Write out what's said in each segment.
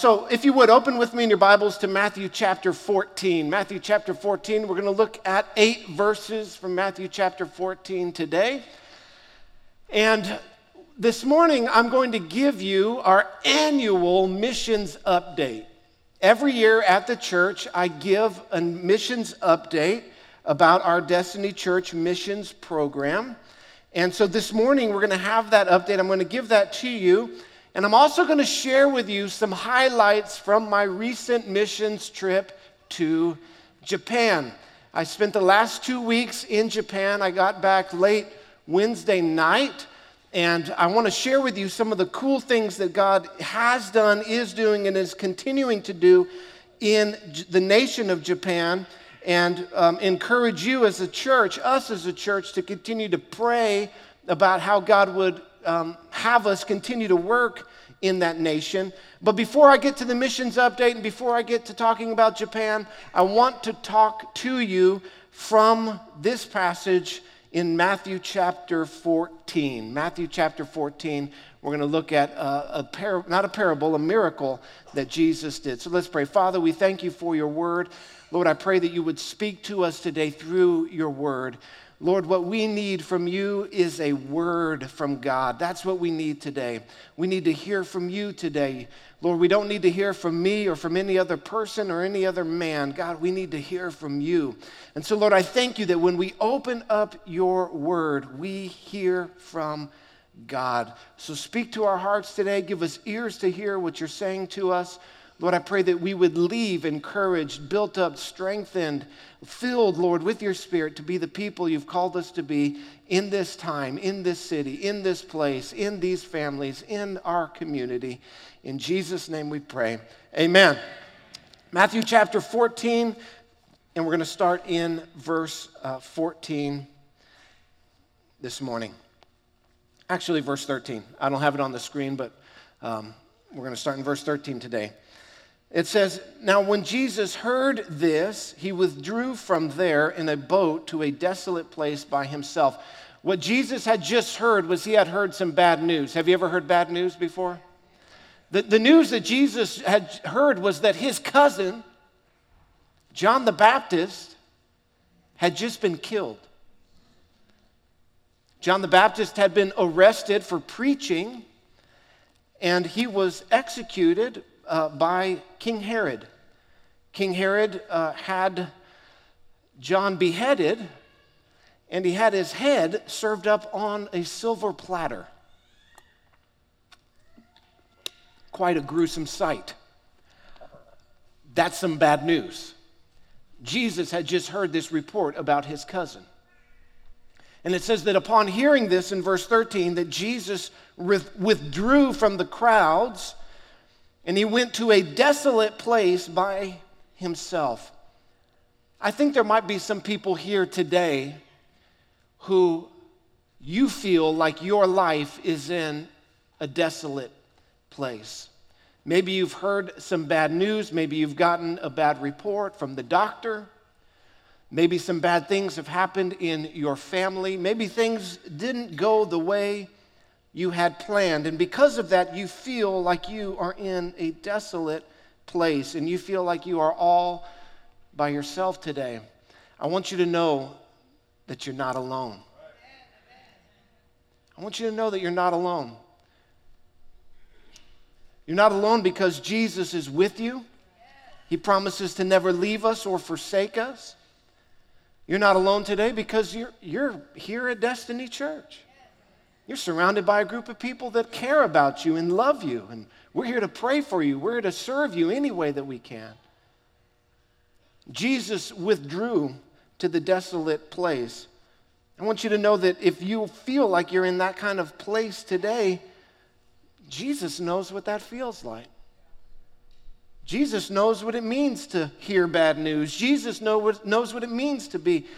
so, if you would open with me in your Bibles to Matthew chapter 14. Matthew chapter 14, we're going to look at eight verses from Matthew chapter 14 today. And this morning, I'm going to give you our annual missions update. Every year at the church, I give a missions update about our Destiny Church missions program. And so this morning, we're going to have that update. I'm going to give that to you. And I'm also going to share with you some highlights from my recent missions trip to Japan. I spent the last two weeks in Japan. I got back late Wednesday night. And I want to share with you some of the cool things that God has done, is doing, and is continuing to do in the nation of Japan. And um, encourage you as a church, us as a church, to continue to pray about how God would um, have us continue to work in that nation. But before I get to the missions update and before I get to talking about Japan, I want to talk to you from this passage in Matthew chapter 14. Matthew chapter 14, we're going to look at a, a par- not a parable, a miracle that Jesus did. So let's pray. Father, we thank you for your word. Lord, I pray that you would speak to us today through your word. Lord, what we need from you is a word from God. That's what we need today. We need to hear from you today. Lord, we don't need to hear from me or from any other person or any other man. God, we need to hear from you. And so, Lord, I thank you that when we open up your word, we hear from God. So speak to our hearts today. Give us ears to hear what you're saying to us. Lord, I pray that we would leave encouraged, built up, strengthened, filled, Lord, with your Spirit to be the people you've called us to be in this time, in this city, in this place, in these families, in our community. In Jesus' name we pray. Amen. Matthew chapter 14, and we're going to start in verse uh, 14 this morning. Actually, verse 13. I don't have it on the screen, but um, we're going to start in verse 13 today. It says, Now when Jesus heard this, he withdrew from there in a boat to a desolate place by himself. What Jesus had just heard was he had heard some bad news. Have you ever heard bad news before? The, the news that Jesus had heard was that his cousin, John the Baptist, had just been killed. John the Baptist had been arrested for preaching, and he was executed uh, by King Herod. King Herod uh, had John beheaded, and he had his head served up on a silver platter. Quite a gruesome sight. That's some bad news. Jesus had just heard this report about his cousin. And it says that upon hearing this in verse 13, that Jesus withdrew from the crowds and he went to a desolate place by himself. I think there might be some people here today who you feel like your life is in a desolate place. Maybe you've heard some bad news. Maybe you've gotten a bad report from the doctor. Maybe some bad things have happened in your family. Maybe things didn't go the way you had planned. And because of that, you feel like you are in a desolate place and you feel like you are all by yourself today. I want you to know that you're not alone. I want you to know that you're not alone. You're not alone because Jesus is with you. He promises to never leave us or forsake us. You're not alone today because you're, you're here at Destiny Church. You're surrounded by a group of people that care about you and love you. And we're here to pray for you. We're here to serve you any way that we can. Jesus withdrew to the desolate place. I want you to know that if you feel like you're in that kind of place today, Jesus knows what that feels like. Jesus knows what it means to hear bad news. Jesus know what, knows what it means to be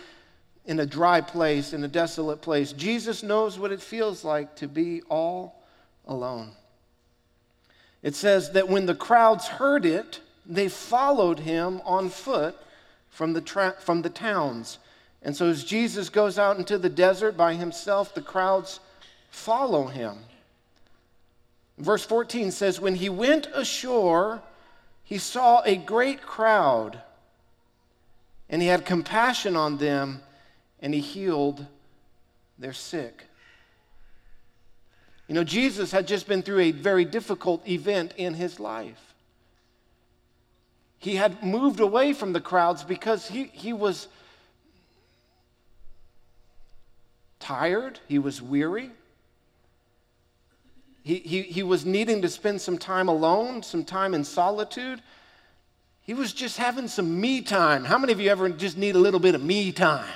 in a dry place, in a desolate place. Jesus knows what it feels like to be all alone. It says that when the crowds heard it, they followed him on foot from the, tra- from the towns. And so as Jesus goes out into the desert by himself, the crowds follow him. Verse 14 says, When he went ashore he saw a great crowd, and he had compassion on them, and he healed their sick. You know, Jesus had just been through a very difficult event in his life. He had moved away from the crowds because he, he was tired, he was weary. He, he, he was needing to spend some time alone, some time in solitude. He was just having some me time. How many of you ever just need a little bit of me time?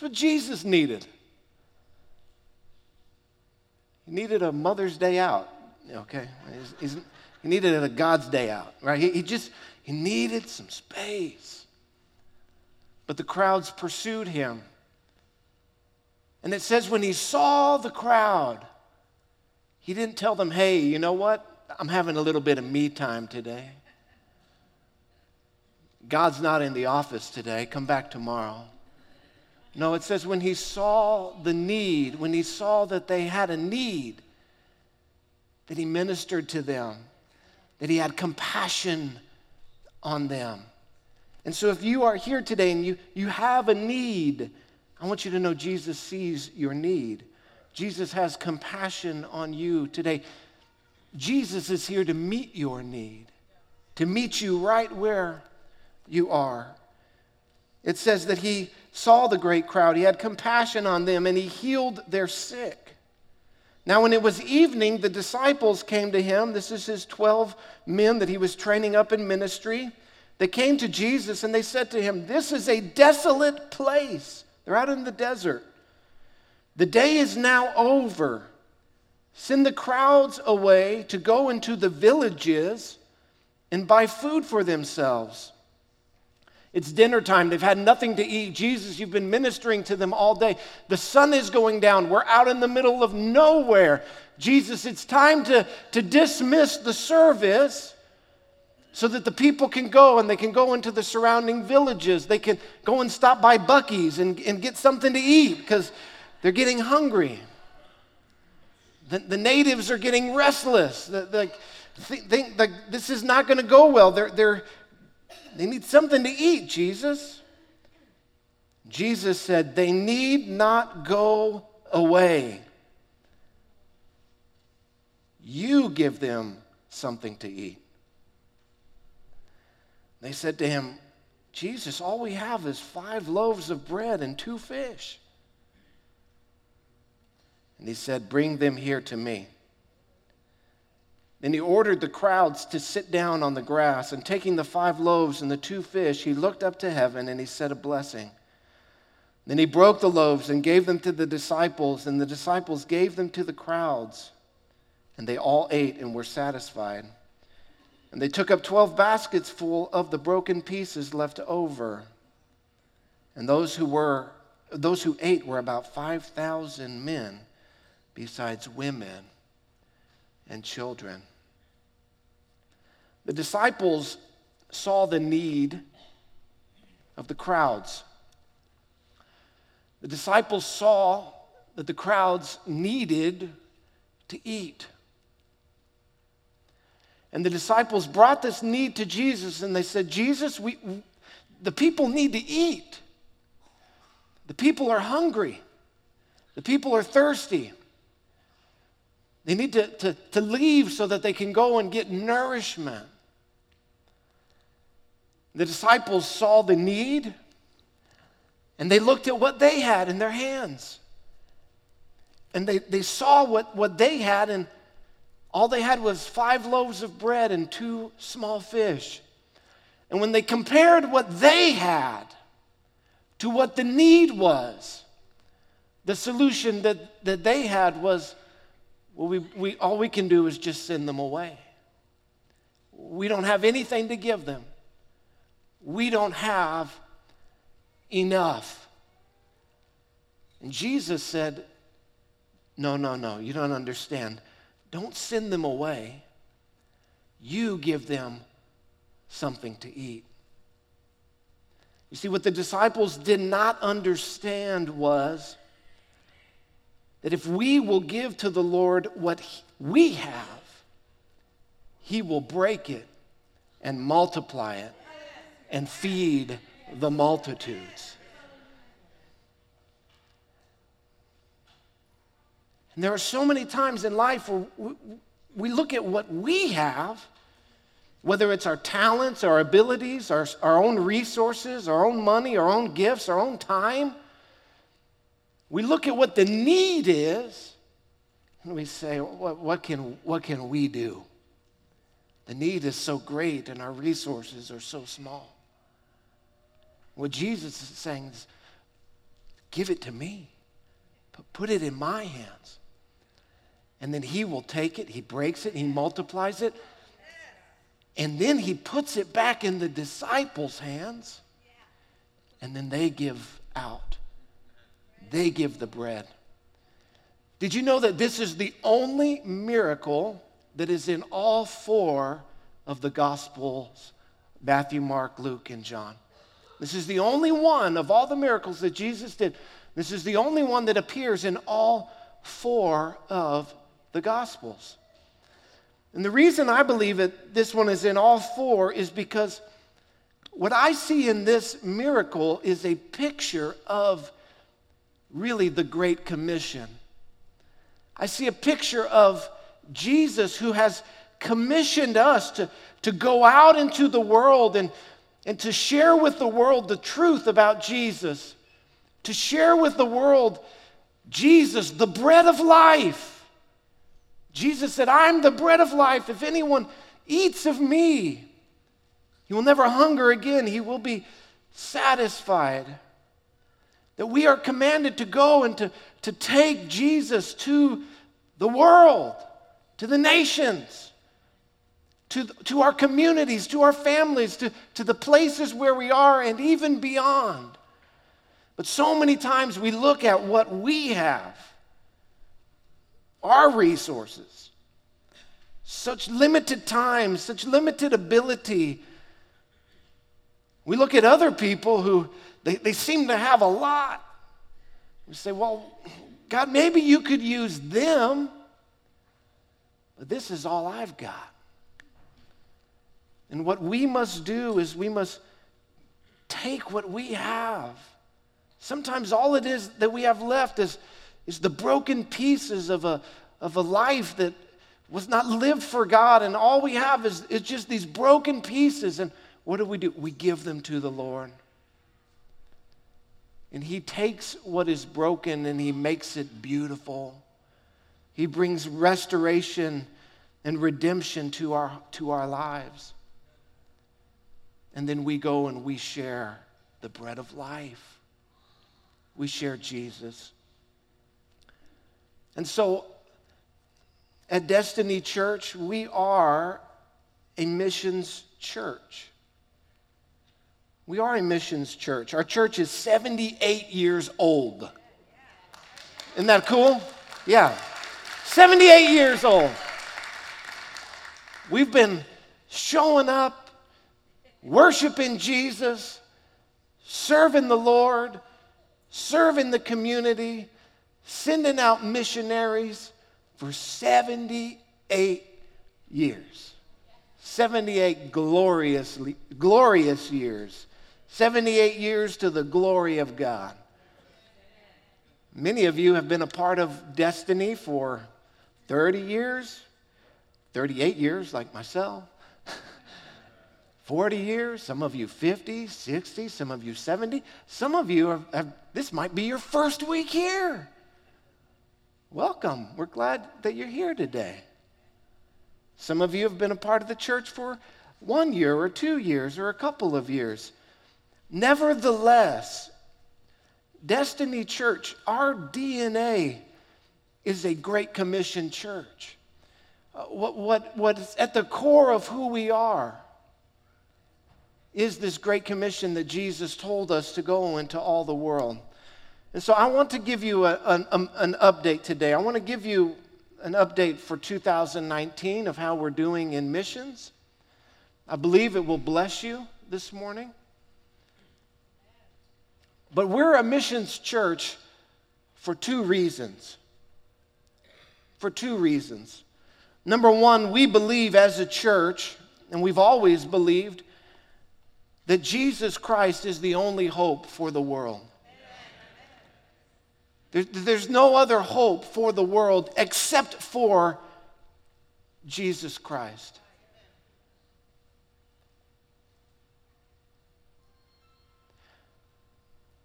That's what Jesus needed. He needed a Mother's Day out, okay? He's, he's, he needed a God's Day out, right? He, he just, he needed some space. But the crowds pursued him. And it says when he saw the crowd, he didn't tell them, hey, you know what? I'm having a little bit of me time today. God's not in the office today. Come back tomorrow. No, it says when he saw the need, when he saw that they had a need, that he ministered to them, that he had compassion on them. And so if you are here today and you, you have a need, I want you to know Jesus sees your need. Jesus has compassion on you today. Jesus is here to meet your need, to meet you right where you are. It says that he saw the great crowd, he had compassion on them, and he healed their sick. Now, when it was evening, the disciples came to him. This is his 12 men that he was training up in ministry. They came to Jesus and they said to him, This is a desolate place they're out in the desert. The day is now over. Send the crowds away to go into the villages and buy food for themselves. It's dinner time. They've had nothing to eat. Jesus, you've been ministering to them all day. The sun is going down. We're out in the middle of nowhere. Jesus, it's time to, to dismiss the service so that the people can go and they can go into the surrounding villages. They can go and stop by Buc-ee's and, and get something to eat because they're getting hungry. The, the natives are getting restless. The, the, think, the, this is not going to go well. They're, they're, they need something to eat, Jesus. Jesus said, They need not go away. You give them something to eat. They said to him, Jesus, all we have is five loaves of bread and two fish. And he said, Bring them here to me. Then he ordered the crowds to sit down on the grass, and taking the five loaves and the two fish, he looked up to heaven and he said a blessing. Then he broke the loaves and gave them to the disciples, and the disciples gave them to the crowds. And they all ate and were satisfied. And they took up 12 baskets full of the broken pieces left over. And those who were those who ate were about 5,000 men besides women and children. The disciples saw the need of the crowds. The disciples saw that the crowds needed to eat. And the disciples brought this need to Jesus and they said, Jesus, we, the people need to eat. The people are hungry. The people are thirsty. They need to, to, to leave so that they can go and get nourishment. The disciples saw the need and they looked at what they had in their hands. And they, they saw what, what they had and all they had was five loaves of bread and two small fish. And when they compared what they had to what the need was, the solution that, that they had was well, we, we, all we can do is just send them away. We don't have anything to give them, we don't have enough. And Jesus said, No, no, no, you don't understand. Don't send them away. You give them something to eat. You see, what the disciples did not understand was that if we will give to the Lord what we have, he will break it and multiply it and feed the multitudes. And there are so many times in life where we look at what we have, whether it's our talents, our abilities, our, our own resources, our own money, our own gifts, our own time. We look at what the need is, and we say, what, what, can, what can we do? The need is so great, and our resources are so small. What Jesus is saying is, give it to me, put it in my hands. And then he will take it, he breaks it, he multiplies it, and then he puts it back in the disciples' hands, and then they give out. They give the bread. Did you know that this is the only miracle that is in all four of the Gospels Matthew, Mark, Luke, and John? This is the only one of all the miracles that Jesus did. This is the only one that appears in all four of the Gospels. And the reason I believe that this one is in all four is because what I see in this miracle is a picture of really the Great Commission. I see a picture of Jesus who has commissioned us to, to go out into the world and, and to share with the world the truth about Jesus, to share with the world Jesus, the bread of life. Jesus said, I'm the bread of life. If anyone eats of me, he will never hunger again. He will be satisfied. That we are commanded to go and to, to take Jesus to the world, to the nations, to, to our communities, to our families, to, to the places where we are, and even beyond. But so many times we look at what we have our resources. Such limited time, such limited ability. We look at other people who they, they seem to have a lot. We say, well, God, maybe you could use them, but this is all I've got. And what we must do is we must take what we have. Sometimes all it is that we have left is is the broken pieces of a, of a life that was not lived for God, and all we have is, is just these broken pieces. And what do we do? We give them to the Lord. And He takes what is broken and He makes it beautiful. He brings restoration and redemption to our, to our lives. And then we go and we share the bread of life. We share Jesus. And so at Destiny Church, we are a missions church. We are a missions church. Our church is 78 years old. Isn't that cool? Yeah. 78 years old. We've been showing up, worshiping Jesus, serving the Lord, serving the community, sending out missionaries for 78 years. 78 glorious, glorious years. 78 years to the glory of God. Many of you have been a part of Destiny for 30 years, 38 years, like myself, 40 years, some of you 50, 60, some of you 70. Some of you, have, have, this might be your first week here. Welcome. We're glad that you're here today. Some of you have been a part of the church for one year or two years or a couple of years. Nevertheless, Destiny Church, our DNA is a Great Commission church. Uh, what, what, what's at the core of who we are is this Great Commission that Jesus told us to go into all the world. And so I want to give you a, an, um, an update today. I want to give you an update for 2019 of how we're doing in missions. I believe it will bless you this morning. But we're a missions church for two reasons. For two reasons. Number one, we believe as a church, and we've always believed, that Jesus Christ is the only hope for the world. There's no other hope for the world except for Jesus Christ.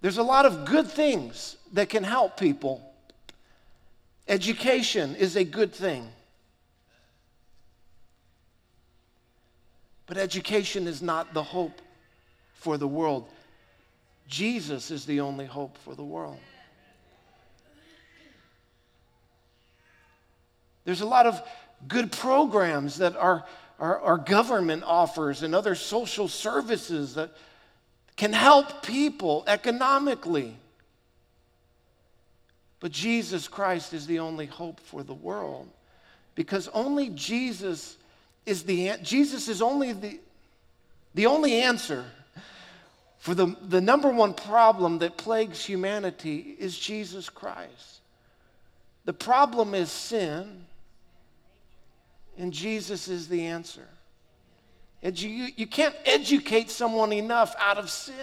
There's a lot of good things that can help people. Education is a good thing. But education is not the hope for the world. Jesus is the only hope for the world. There's a lot of good programs that our, our, our, government offers and other social services that can help people economically. But Jesus Christ is the only hope for the world because only Jesus is the Jesus is only the, the only answer for the, the number one problem that plagues humanity is Jesus Christ. The problem is sin, and Jesus is the answer. You, you can't educate someone enough out of sin.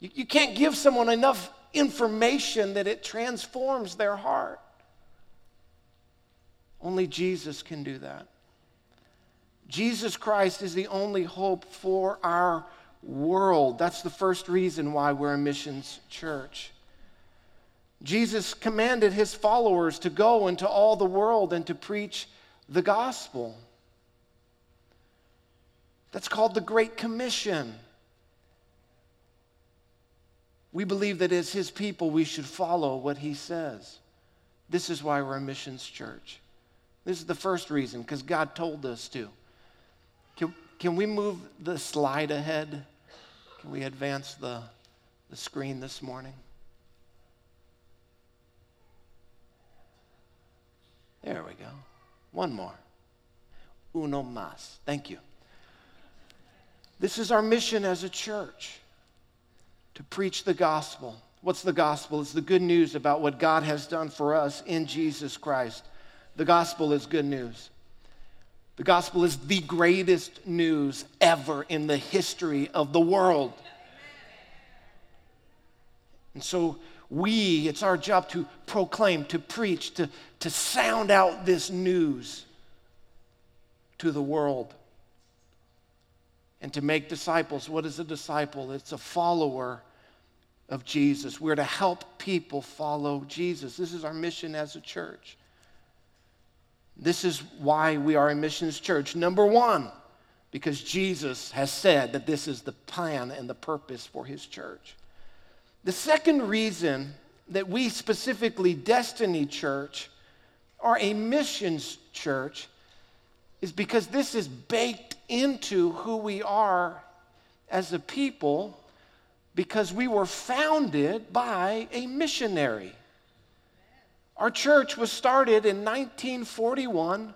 You, you can't give someone enough information that it transforms their heart. Only Jesus can do that. Jesus Christ is the only hope for our world. That's the first reason why we're a missions church. Jesus commanded his followers to go into all the world and to preach the gospel. That's called the Great Commission. We believe that as his people, we should follow what he says. This is why we're a missions church. This is the first reason, because God told us to. Can, can we move the slide ahead? Can we advance the, the screen this morning? There we go. One more. Uno más. Thank you. This is our mission as a church to preach the gospel. What's the gospel? It's the good news about what God has done for us in Jesus Christ. The gospel is good news. The gospel is the greatest news ever in the history of the world. And so we, it's our job to proclaim, to preach, to, to sound out this news to the world and to make disciples. What is a disciple? It's a follower of Jesus. We're to help people follow Jesus. This is our mission as a church. This is why we are a missions church. Number one, because Jesus has said that this is the plan and the purpose for his church. The second reason that we specifically Destiny Church are a missions church is because this is baked into who we are as a people because we were founded by a missionary. Our church was started in 1941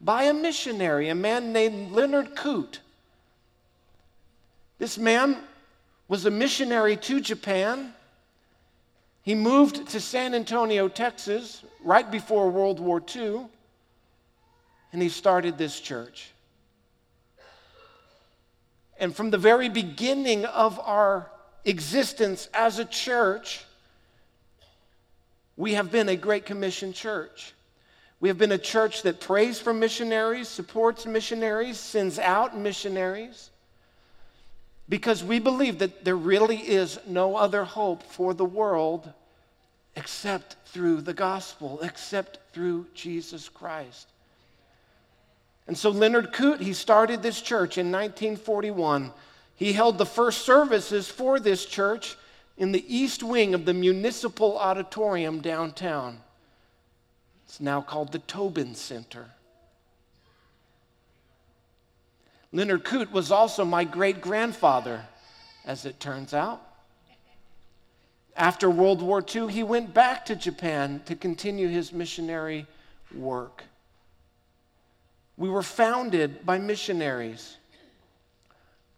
by a missionary, a man named Leonard Coote. This man was a missionary to Japan. He moved to San Antonio, Texas, right before World War II, and he started this church. And from the very beginning of our existence as a church, we have been a Great Commission church. We have been a church that prays for missionaries, supports missionaries, sends out missionaries because we believe that there really is no other hope for the world except through the gospel, except through Jesus Christ. And so Leonard Coote, he started this church in 1941. He held the first services for this church in the east wing of the municipal auditorium downtown. It's now called the Tobin Center. Leonard Coote was also my great grandfather, as it turns out. After World War II, he went back to Japan to continue his missionary work. We were founded by missionaries.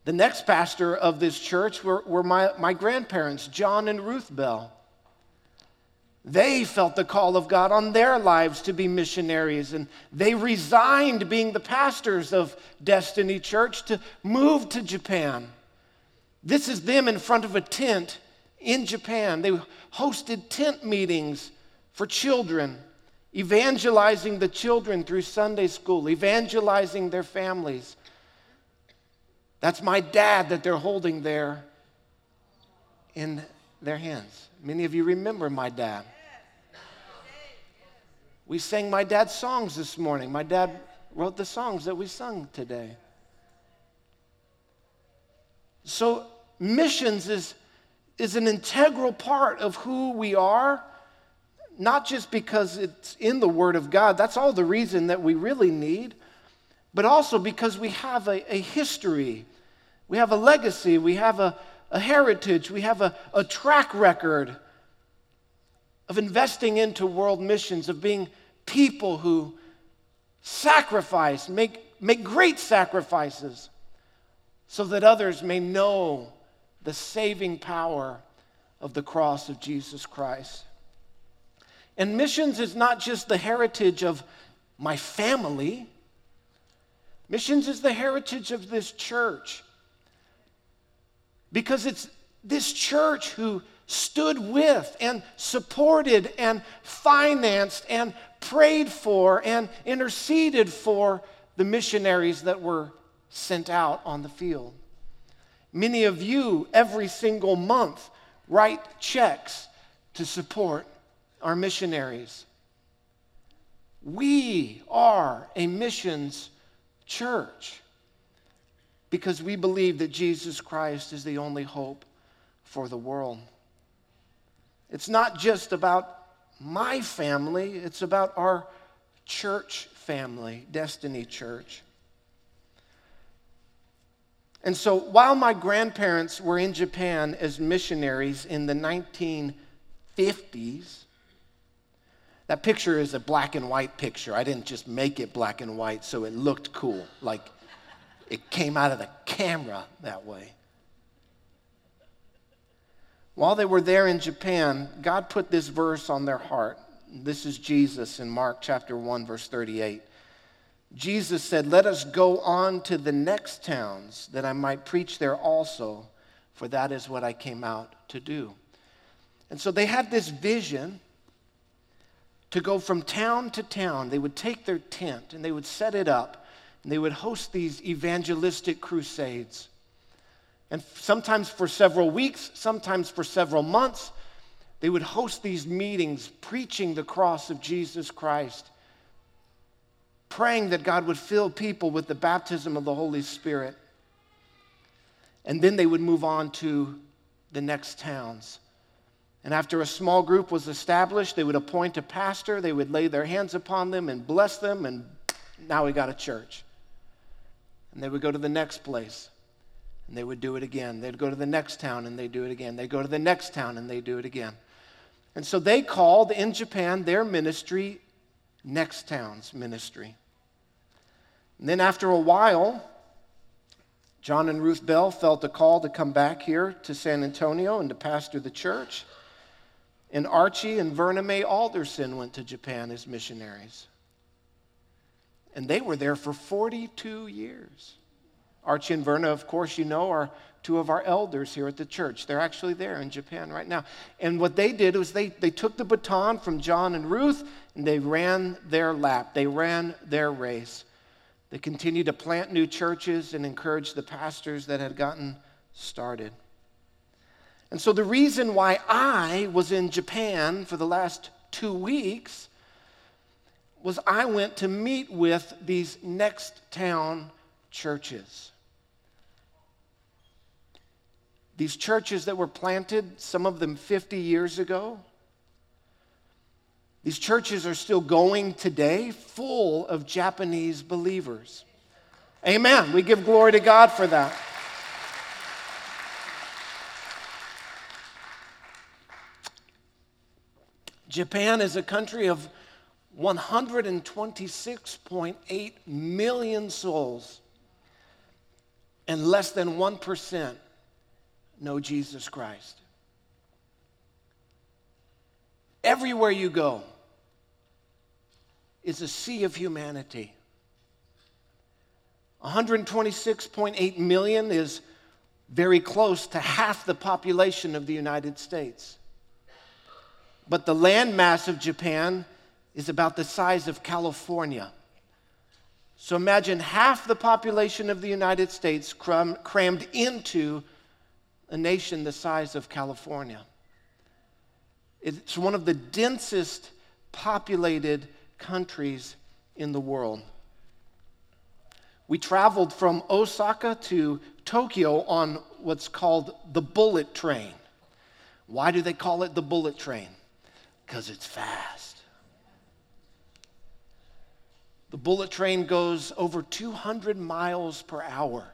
The next pastor of this church were, were my, my grandparents, John and Ruth Bell. They felt the call of God on their lives to be missionaries, and they resigned being the pastors of Destiny Church to move to Japan. This is them in front of a tent in Japan. They hosted tent meetings for children, evangelizing the children through Sunday school, evangelizing their families. That's my dad that they're holding there in their hands. Many of you remember my dad. We sang my dad's songs this morning. My dad wrote the songs that we sung today. So, missions is, is an integral part of who we are, not just because it's in the Word of God, that's all the reason that we really need, but also because we have a, a history, we have a legacy, we have a, a heritage, we have a, a track record of investing into world missions, of being people who sacrifice, make, make great sacrifices so that others may know the saving power of the cross of Jesus Christ. And missions is not just the heritage of my family, missions is the heritage of this church. Because it's this church who stood with and supported and financed and prayed for and interceded for the missionaries that were sent out on the field. Many of you, every single month, write checks to support our missionaries. We are a missions church because we believe that Jesus Christ is the only hope for the world. It's not just about my family, it's about our church family, Destiny Church. And so while my grandparents were in Japan as missionaries in the 1950s, that picture is a black and white picture. I didn't just make it black and white so it looked cool, like it came out of the camera that way. While they were there in Japan, God put this verse on their heart. This is Jesus in Mark chapter 1, verse 38. Jesus said, Let us go on to the next towns that I might preach there also, for that is what I came out to do. And so they had this vision to go from town to town. They would take their tent and they would set it up and they would host these evangelistic crusades. And sometimes for several weeks, sometimes for several months, they would host these meetings preaching the cross of Jesus Christ praying that God would fill people with the baptism of the Holy Spirit. And then they would move on to the next towns. And after a small group was established, they would appoint a pastor, they would lay their hands upon them and bless them, and now we got a church. And they would go to the next place, and they would do it again. They'd go to the next town, and they'd do it again. They'd go to the next town, and they'd do it again. And so they called in Japan their ministry Next Town's Ministry. And then after a while, John and Ruth Bell felt a call to come back here to San Antonio and to pastor the church. And Archie and Verna Mae Alderson went to Japan as missionaries. And they were there for 42 years. Archie and Verna, of course, you know, are two of our elders here at the church. They're actually there in Japan right now. And what they did was they, they took the baton from John and Ruth and they ran their lap, they ran their race. They continued to plant new churches and encourage the pastors that had gotten started. And so, the reason why I was in Japan for the last two weeks was I went to meet with these next town churches. These churches that were planted, some of them 50 years ago, these churches are still going today, full of Japanese believers. Amen. We give glory to God for that. Japan is a country of 126.8 million souls, and less than 1% know Jesus Christ. everywhere you go is a sea of humanity. 126.8 million is very close to half the population of the United States. But the landmass of Japan is about the size of California. So imagine half the population of the United States cram- crammed into a nation the size of California. It's one of the densest populated countries in the world. We traveled from Osaka to Tokyo on what's called the bullet train. Why do they call it the bullet train? Because it's fast. The bullet train goes over 200 miles per hour.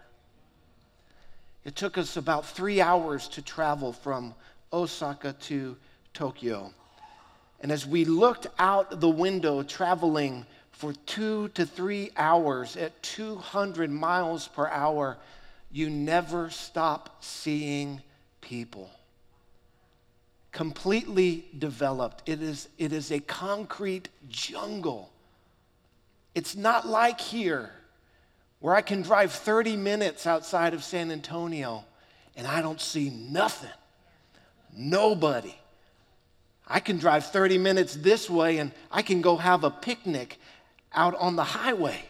It took us about three hours to travel from Osaka to Tokyo. And as we looked out the window traveling for two to three hours at 200 miles per hour, you never stop seeing people. Completely developed. It is, it is a concrete jungle. It's not like here, where I can drive 30 minutes outside of San Antonio and I don't see nothing, nobody. I can drive 30 minutes this way and I can go have a picnic out on the highway.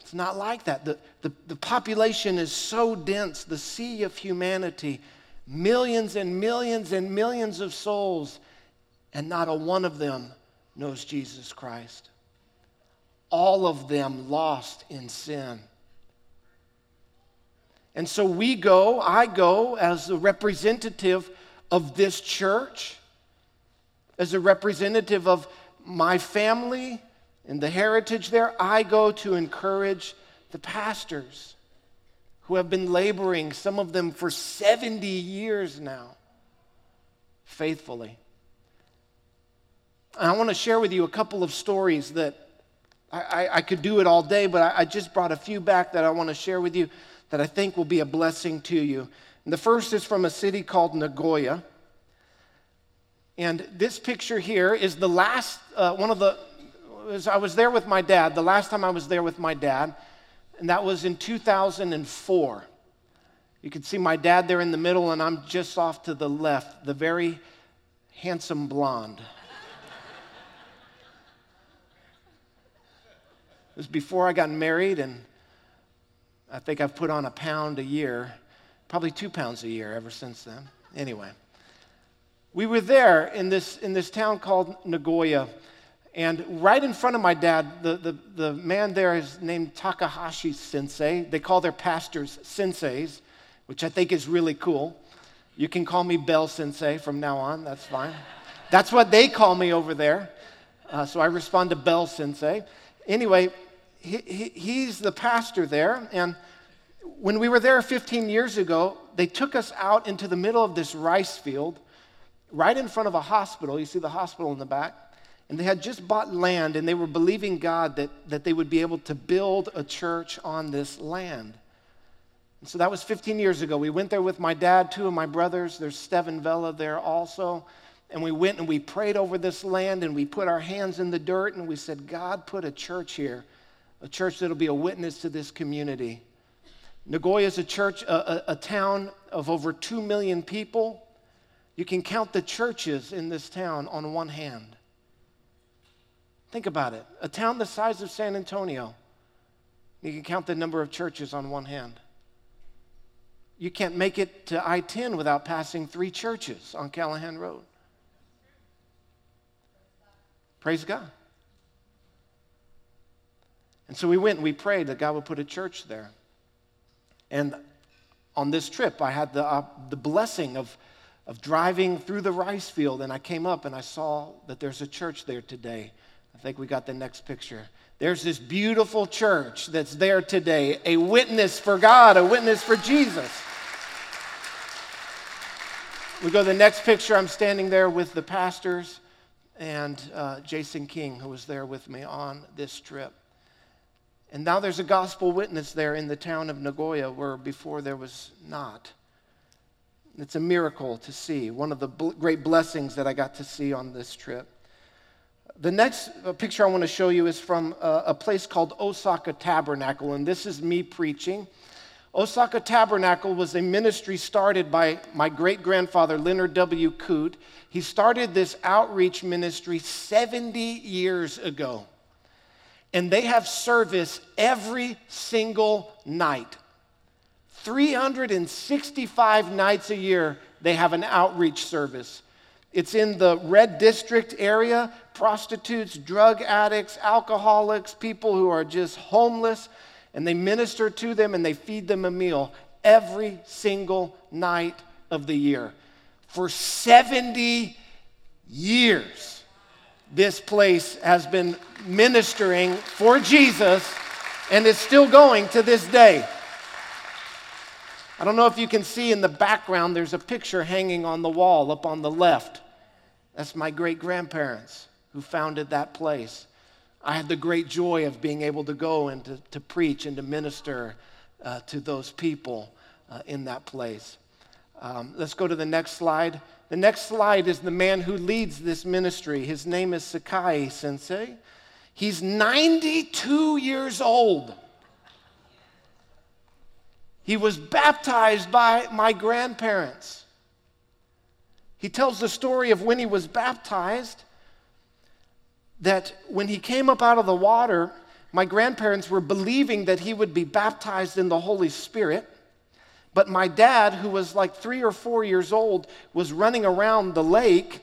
It's not like that. The, the, the population is so dense, the sea of humanity, millions and millions and millions of souls, and not a one of them knows Jesus Christ. All of them lost in sin. And so we go, I go as a representative of this church, as a representative of my family, and the heritage there, I go to encourage the pastors who have been laboring, some of them for 70 years now, faithfully. I want to share with you a couple of stories that I, I, I could do it all day, but I, I just brought a few back that I want to share with you that I think will be a blessing to you. And the first is from a city called Nagoya. And this picture here is the last, uh, one of the was, I was there with my dad, the last time I was there with my dad, and that was in 2004. You can see my dad there in the middle, and I'm just off to the left, the very handsome blonde. Was before I got married, and I think I've put on a pound a year, probably two pounds a year ever since then. Anyway, we were there in this, in this town called Nagoya. And right in front of my dad, the, the, the man there is named Takahashi Sensei. They call their pastors senseis, which I think is really cool. You can call me Bell Sensei from now on, that's fine. that's what they call me over there. Uh, so I respond to Bell Sensei. Anyway, he, he, he's the pastor there. And when we were there 15 years ago, they took us out into the middle of this rice field, right in front of a hospital. You see the hospital in the back? And they had just bought land and they were believing God that, that they would be able to build a church on this land. And so that was 15 years ago. We went there with my dad, two of my brothers. There's Steven Vela there also. And we went and we prayed over this land and we put our hands in the dirt and we said, God, put a church here, a church that'll be a witness to this community. Nagoya is a church, a, a, a town of over 2 million people. You can count the churches in this town on one hand. Think about it. A town the size of San Antonio, you can count the number of churches on one hand. You can't make it to I 10 without passing three churches on Callahan Road. Praise God. And so we went and we prayed that God would put a church there. And on this trip, I had the, uh, the blessing of, of driving through the rice field, and I came up and I saw that there's a church there today. I think we got the next picture. There's this beautiful church that's there today, a witness for God, a witness for Jesus. We go to the next picture. I'm standing there with the pastors and uh, Jason King, who was there with me on this trip. And now there's a gospel witness there in the town of Nagoya where before there was not. It's a miracle to see, one of the great blessings that I got to see on this trip. The next uh, picture I want to show you is from a, a place called Osaka Tabernacle, and this is me preaching. Osaka Tabernacle was a ministry started by my great grandfather, Leonard W. Coote. He started this outreach ministry 70 years ago. And they have service every single night. 365 nights a year, they have an outreach service. It's in the red district area prostitutes, drug addicts, alcoholics, people who are just homeless and they minister to them and they feed them a meal every single night of the year. For 70 years, this place has been ministering for Jesus and is still going to this day. I don't know if you can see in the background, there's a picture hanging on the wall up on the left. That's my great grandparents who founded that place. I had the great joy of being able to go and to, to preach and to minister uh, to those people uh, in that place. Um, let's go to the next slide. The next slide is the man who leads this ministry. His name is Sakai Sensei. He's 92 years old. He was baptized by my grandparents. He tells the story of when he was baptized that when he came up out of the water, my grandparents were believing that he would be baptized in the Holy Spirit. But my dad, who was like three or four years old, was running around the lake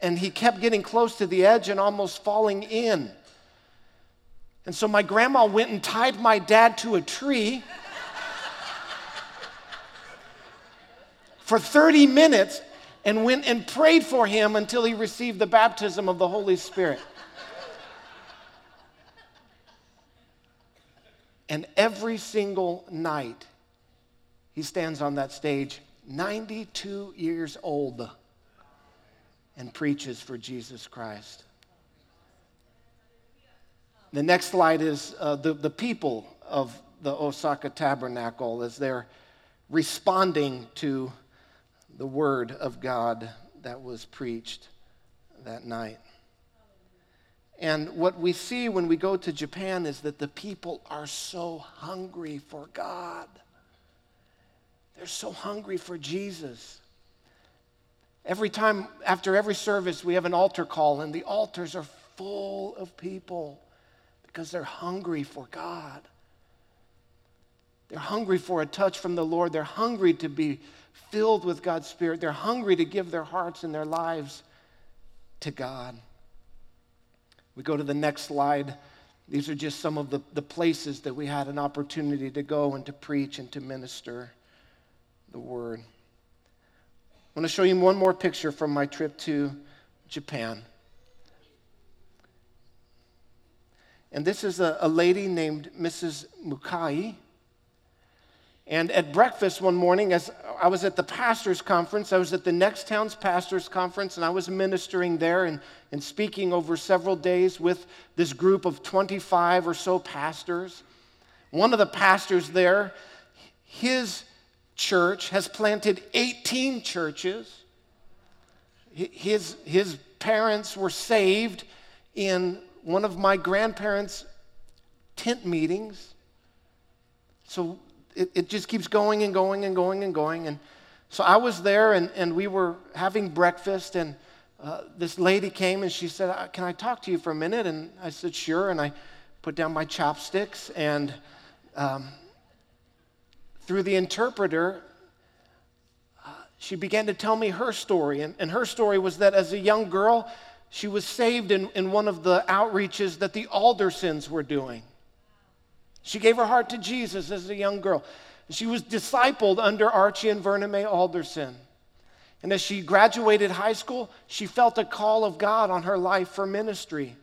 and he kept getting close to the edge and almost falling in. And so my grandma went and tied my dad to a tree for 30 minutes and went and prayed for him until he received the baptism of the Holy Spirit. And every single night, he stands on that stage, 92 years old, and preaches for Jesus Christ. The next slide is uh, the, the people of the Osaka Tabernacle as they're responding to the word of God that was preached that night. And what we see when we go to Japan is that the people are so hungry for God. They're so hungry for Jesus. Every time, after every service, we have an altar call, and the altars are full of people because they're hungry for God. They're hungry for a touch from the Lord. They're hungry to be filled with God's Spirit. They're hungry to give their hearts and their lives to God. We go to the next slide. These are just some of the, the places that we had an opportunity to go and to preach and to minister the word. I want to show you one more picture from my trip to Japan. And this is a, a lady named Mrs. Mukai. And at breakfast one morning, as I was at the pastor's conference, I was at the next town's pastor's conference, and I was ministering there and, and speaking over several days with this group of 25 or so pastors. One of the pastors there, his church has planted 18 churches. His, his parents were saved in one of my grandparents' tent meetings. So it, it just keeps going and going and going and going. And so I was there and, and we were having breakfast and uh, this lady came and she said, uh, Can I talk to you for a minute? And I said, Sure. And I put down my chopsticks and um, through the interpreter, uh, she began to tell me her story. And, and her story was that as a young girl, she was saved in, in one of the outreaches that the Aldersons were doing. She gave her heart to Jesus as a young girl. She was discipled under Archie and Verna Mae Alderson. And as she graduated high school, she felt a call of God on her life for ministry.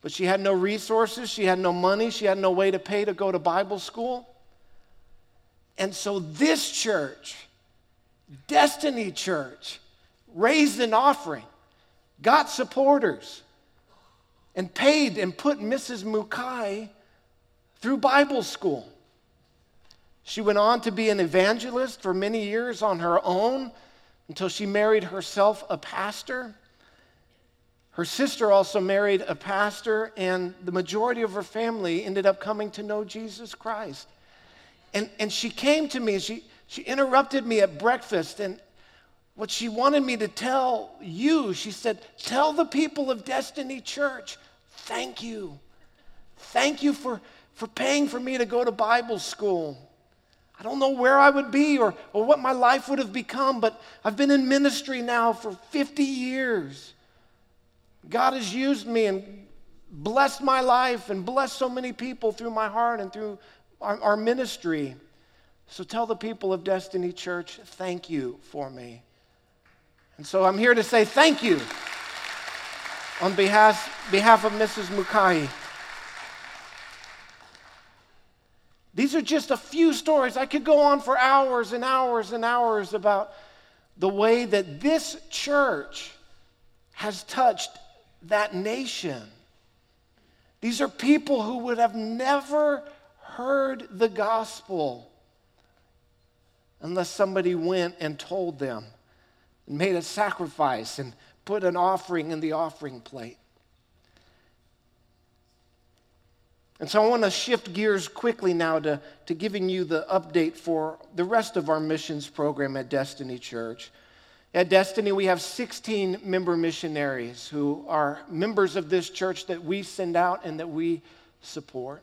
But she had no resources, she had no money, she had no way to pay to go to Bible school. And so this church, Destiny Church, raised an offering, got supporters, and paid and put Mrs. Mukai through Bible school. She went on to be an evangelist for many years on her own until she married herself a pastor. Her sister also married a pastor, and the majority of her family ended up coming to know Jesus Christ. And, and she came to me, she, she interrupted me at breakfast, and what she wanted me to tell you, she said, Tell the people of Destiny Church, thank you. Thank you for, for paying for me to go to Bible school. I don't know where I would be or, or what my life would have become, but I've been in ministry now for 50 years. God has used me and blessed my life and blessed so many people through my heart and through our, our ministry. So tell the people of Destiny Church, thank you for me. And so I'm here to say thank you on behalf, behalf of Mrs. Mukai. These are just a few stories. I could go on for hours and hours and hours about the way that this church has touched that nation. These are people who would have never heard the gospel unless somebody went and told them and made a sacrifice and put an offering in the offering plate. And so I want to shift gears quickly now to, to giving you the update for the rest of our missions program at Destiny Church. At Destiny, we have 16 member missionaries who are members of this church that we send out and that we support.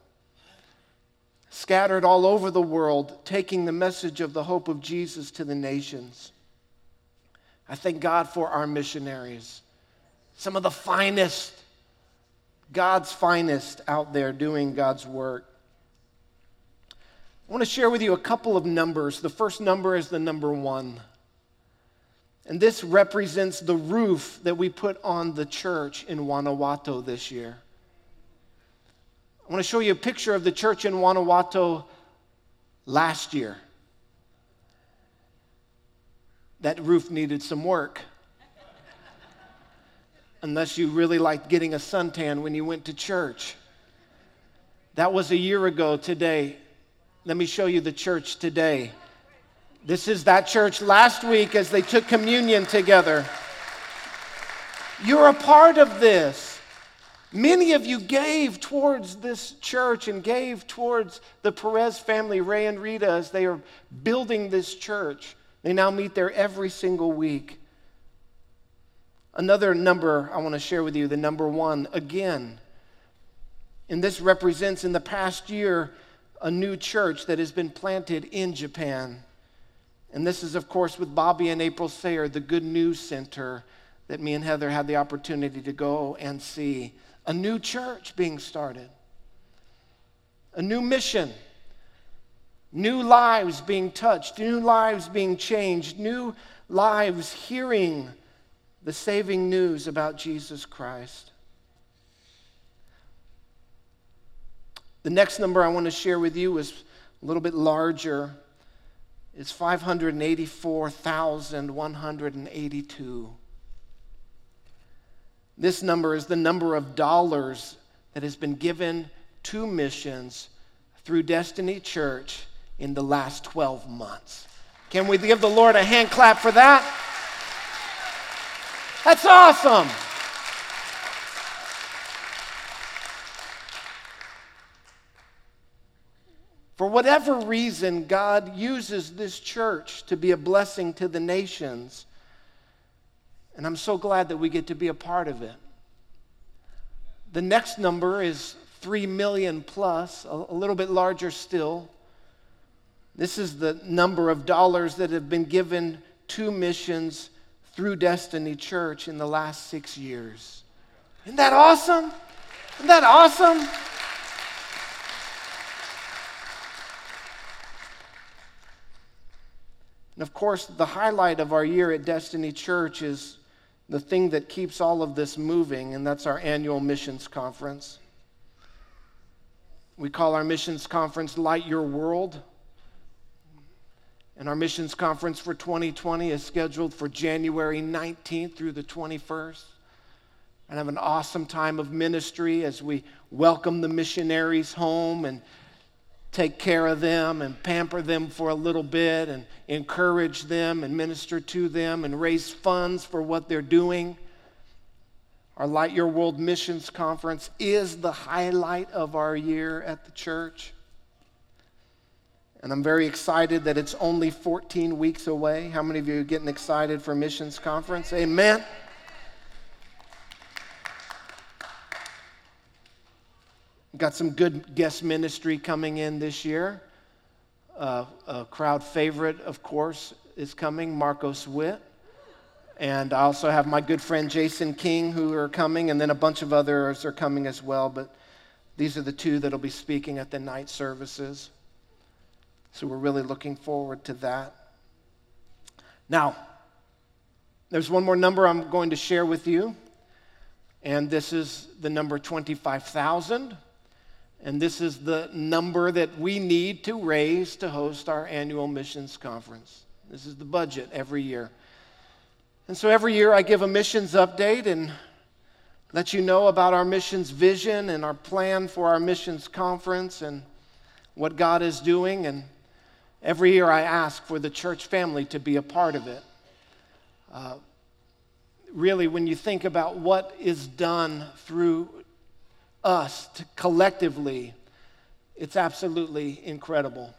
Scattered all over the world, taking the message of the hope of Jesus to the nations. I thank God for our missionaries, some of the finest God's finest out there doing God's work. I want to share with you a couple of numbers. The first number is the number one. And this represents the roof that we put on the church in Guanajuato this year. I want to show you a picture of the church in Guanajuato last year. That roof needed some work unless you really liked getting a suntan when you went to church. That was a year ago today. Let me show you the church today. This is that church last week as they took communion together. You're a part of this. Many of you gave towards this church and gave towards the Perez family, Ray and Rita, as they are building this church. They now meet there every single week. Another number I want to share with you, the number one, again. And this represents in the past year a new church that has been planted in Japan. And this is, of course, with Bobby and April Sayer, the Good News Center that me and Heather had the opportunity to go and see. A new church being started, a new mission, new lives being touched, new lives being changed, new lives hearing the saving news about Jesus Christ. The next number I want to share with you is a little bit larger. It's 584,182. This number is the number of dollars that has been given to missions through Destiny Church in the last 12 months. Can we give the Lord a hand clap for that? That's awesome. For whatever reason, God uses this church to be a blessing to the nations. And I'm so glad that we get to be a part of it. The next number is 3 million plus, a, little bit larger still. This is the number of dollars that have been given to missions through Destiny Church in the last six years. Isn't that awesome? Isn't that awesome? And of course, the highlight of our year at Destiny Church is the thing that keeps all of this moving, and that's our annual missions conference. We call our missions conference Light Your World. And our missions conference for 2020 is scheduled for January 19th through the 21st. And have an awesome time of ministry as we welcome the missionaries home and take care of them and pamper them for a little bit and encourage them and minister to them and raise funds for what they're doing. Our Light Your World Missions Conference is the highlight of our year at the church. And I'm very excited that it's only 14 weeks away. How many of you are getting excited for Missions Conference? Amen. Got some good guest ministry coming in this year. Uh, a crowd favorite, of course, is coming, Marcos Witt. And I also have my good friend Jason King who are coming, and then a bunch of others are coming as well. But these are the two that'll be speaking at the night services. So we're really looking forward to that. Now, there's one more number I'm going to share with you, and this is the number 25,000. And this is the number that we need to raise to host our annual missions conference. This is the budget every year. And so every year I give a missions update and let you know about our missions vision and our plan for our missions conference and what God is doing. And every year I ask for the church family to be a part of it. Uh, really, when you think about what is done through us to collectively, it's absolutely incredible.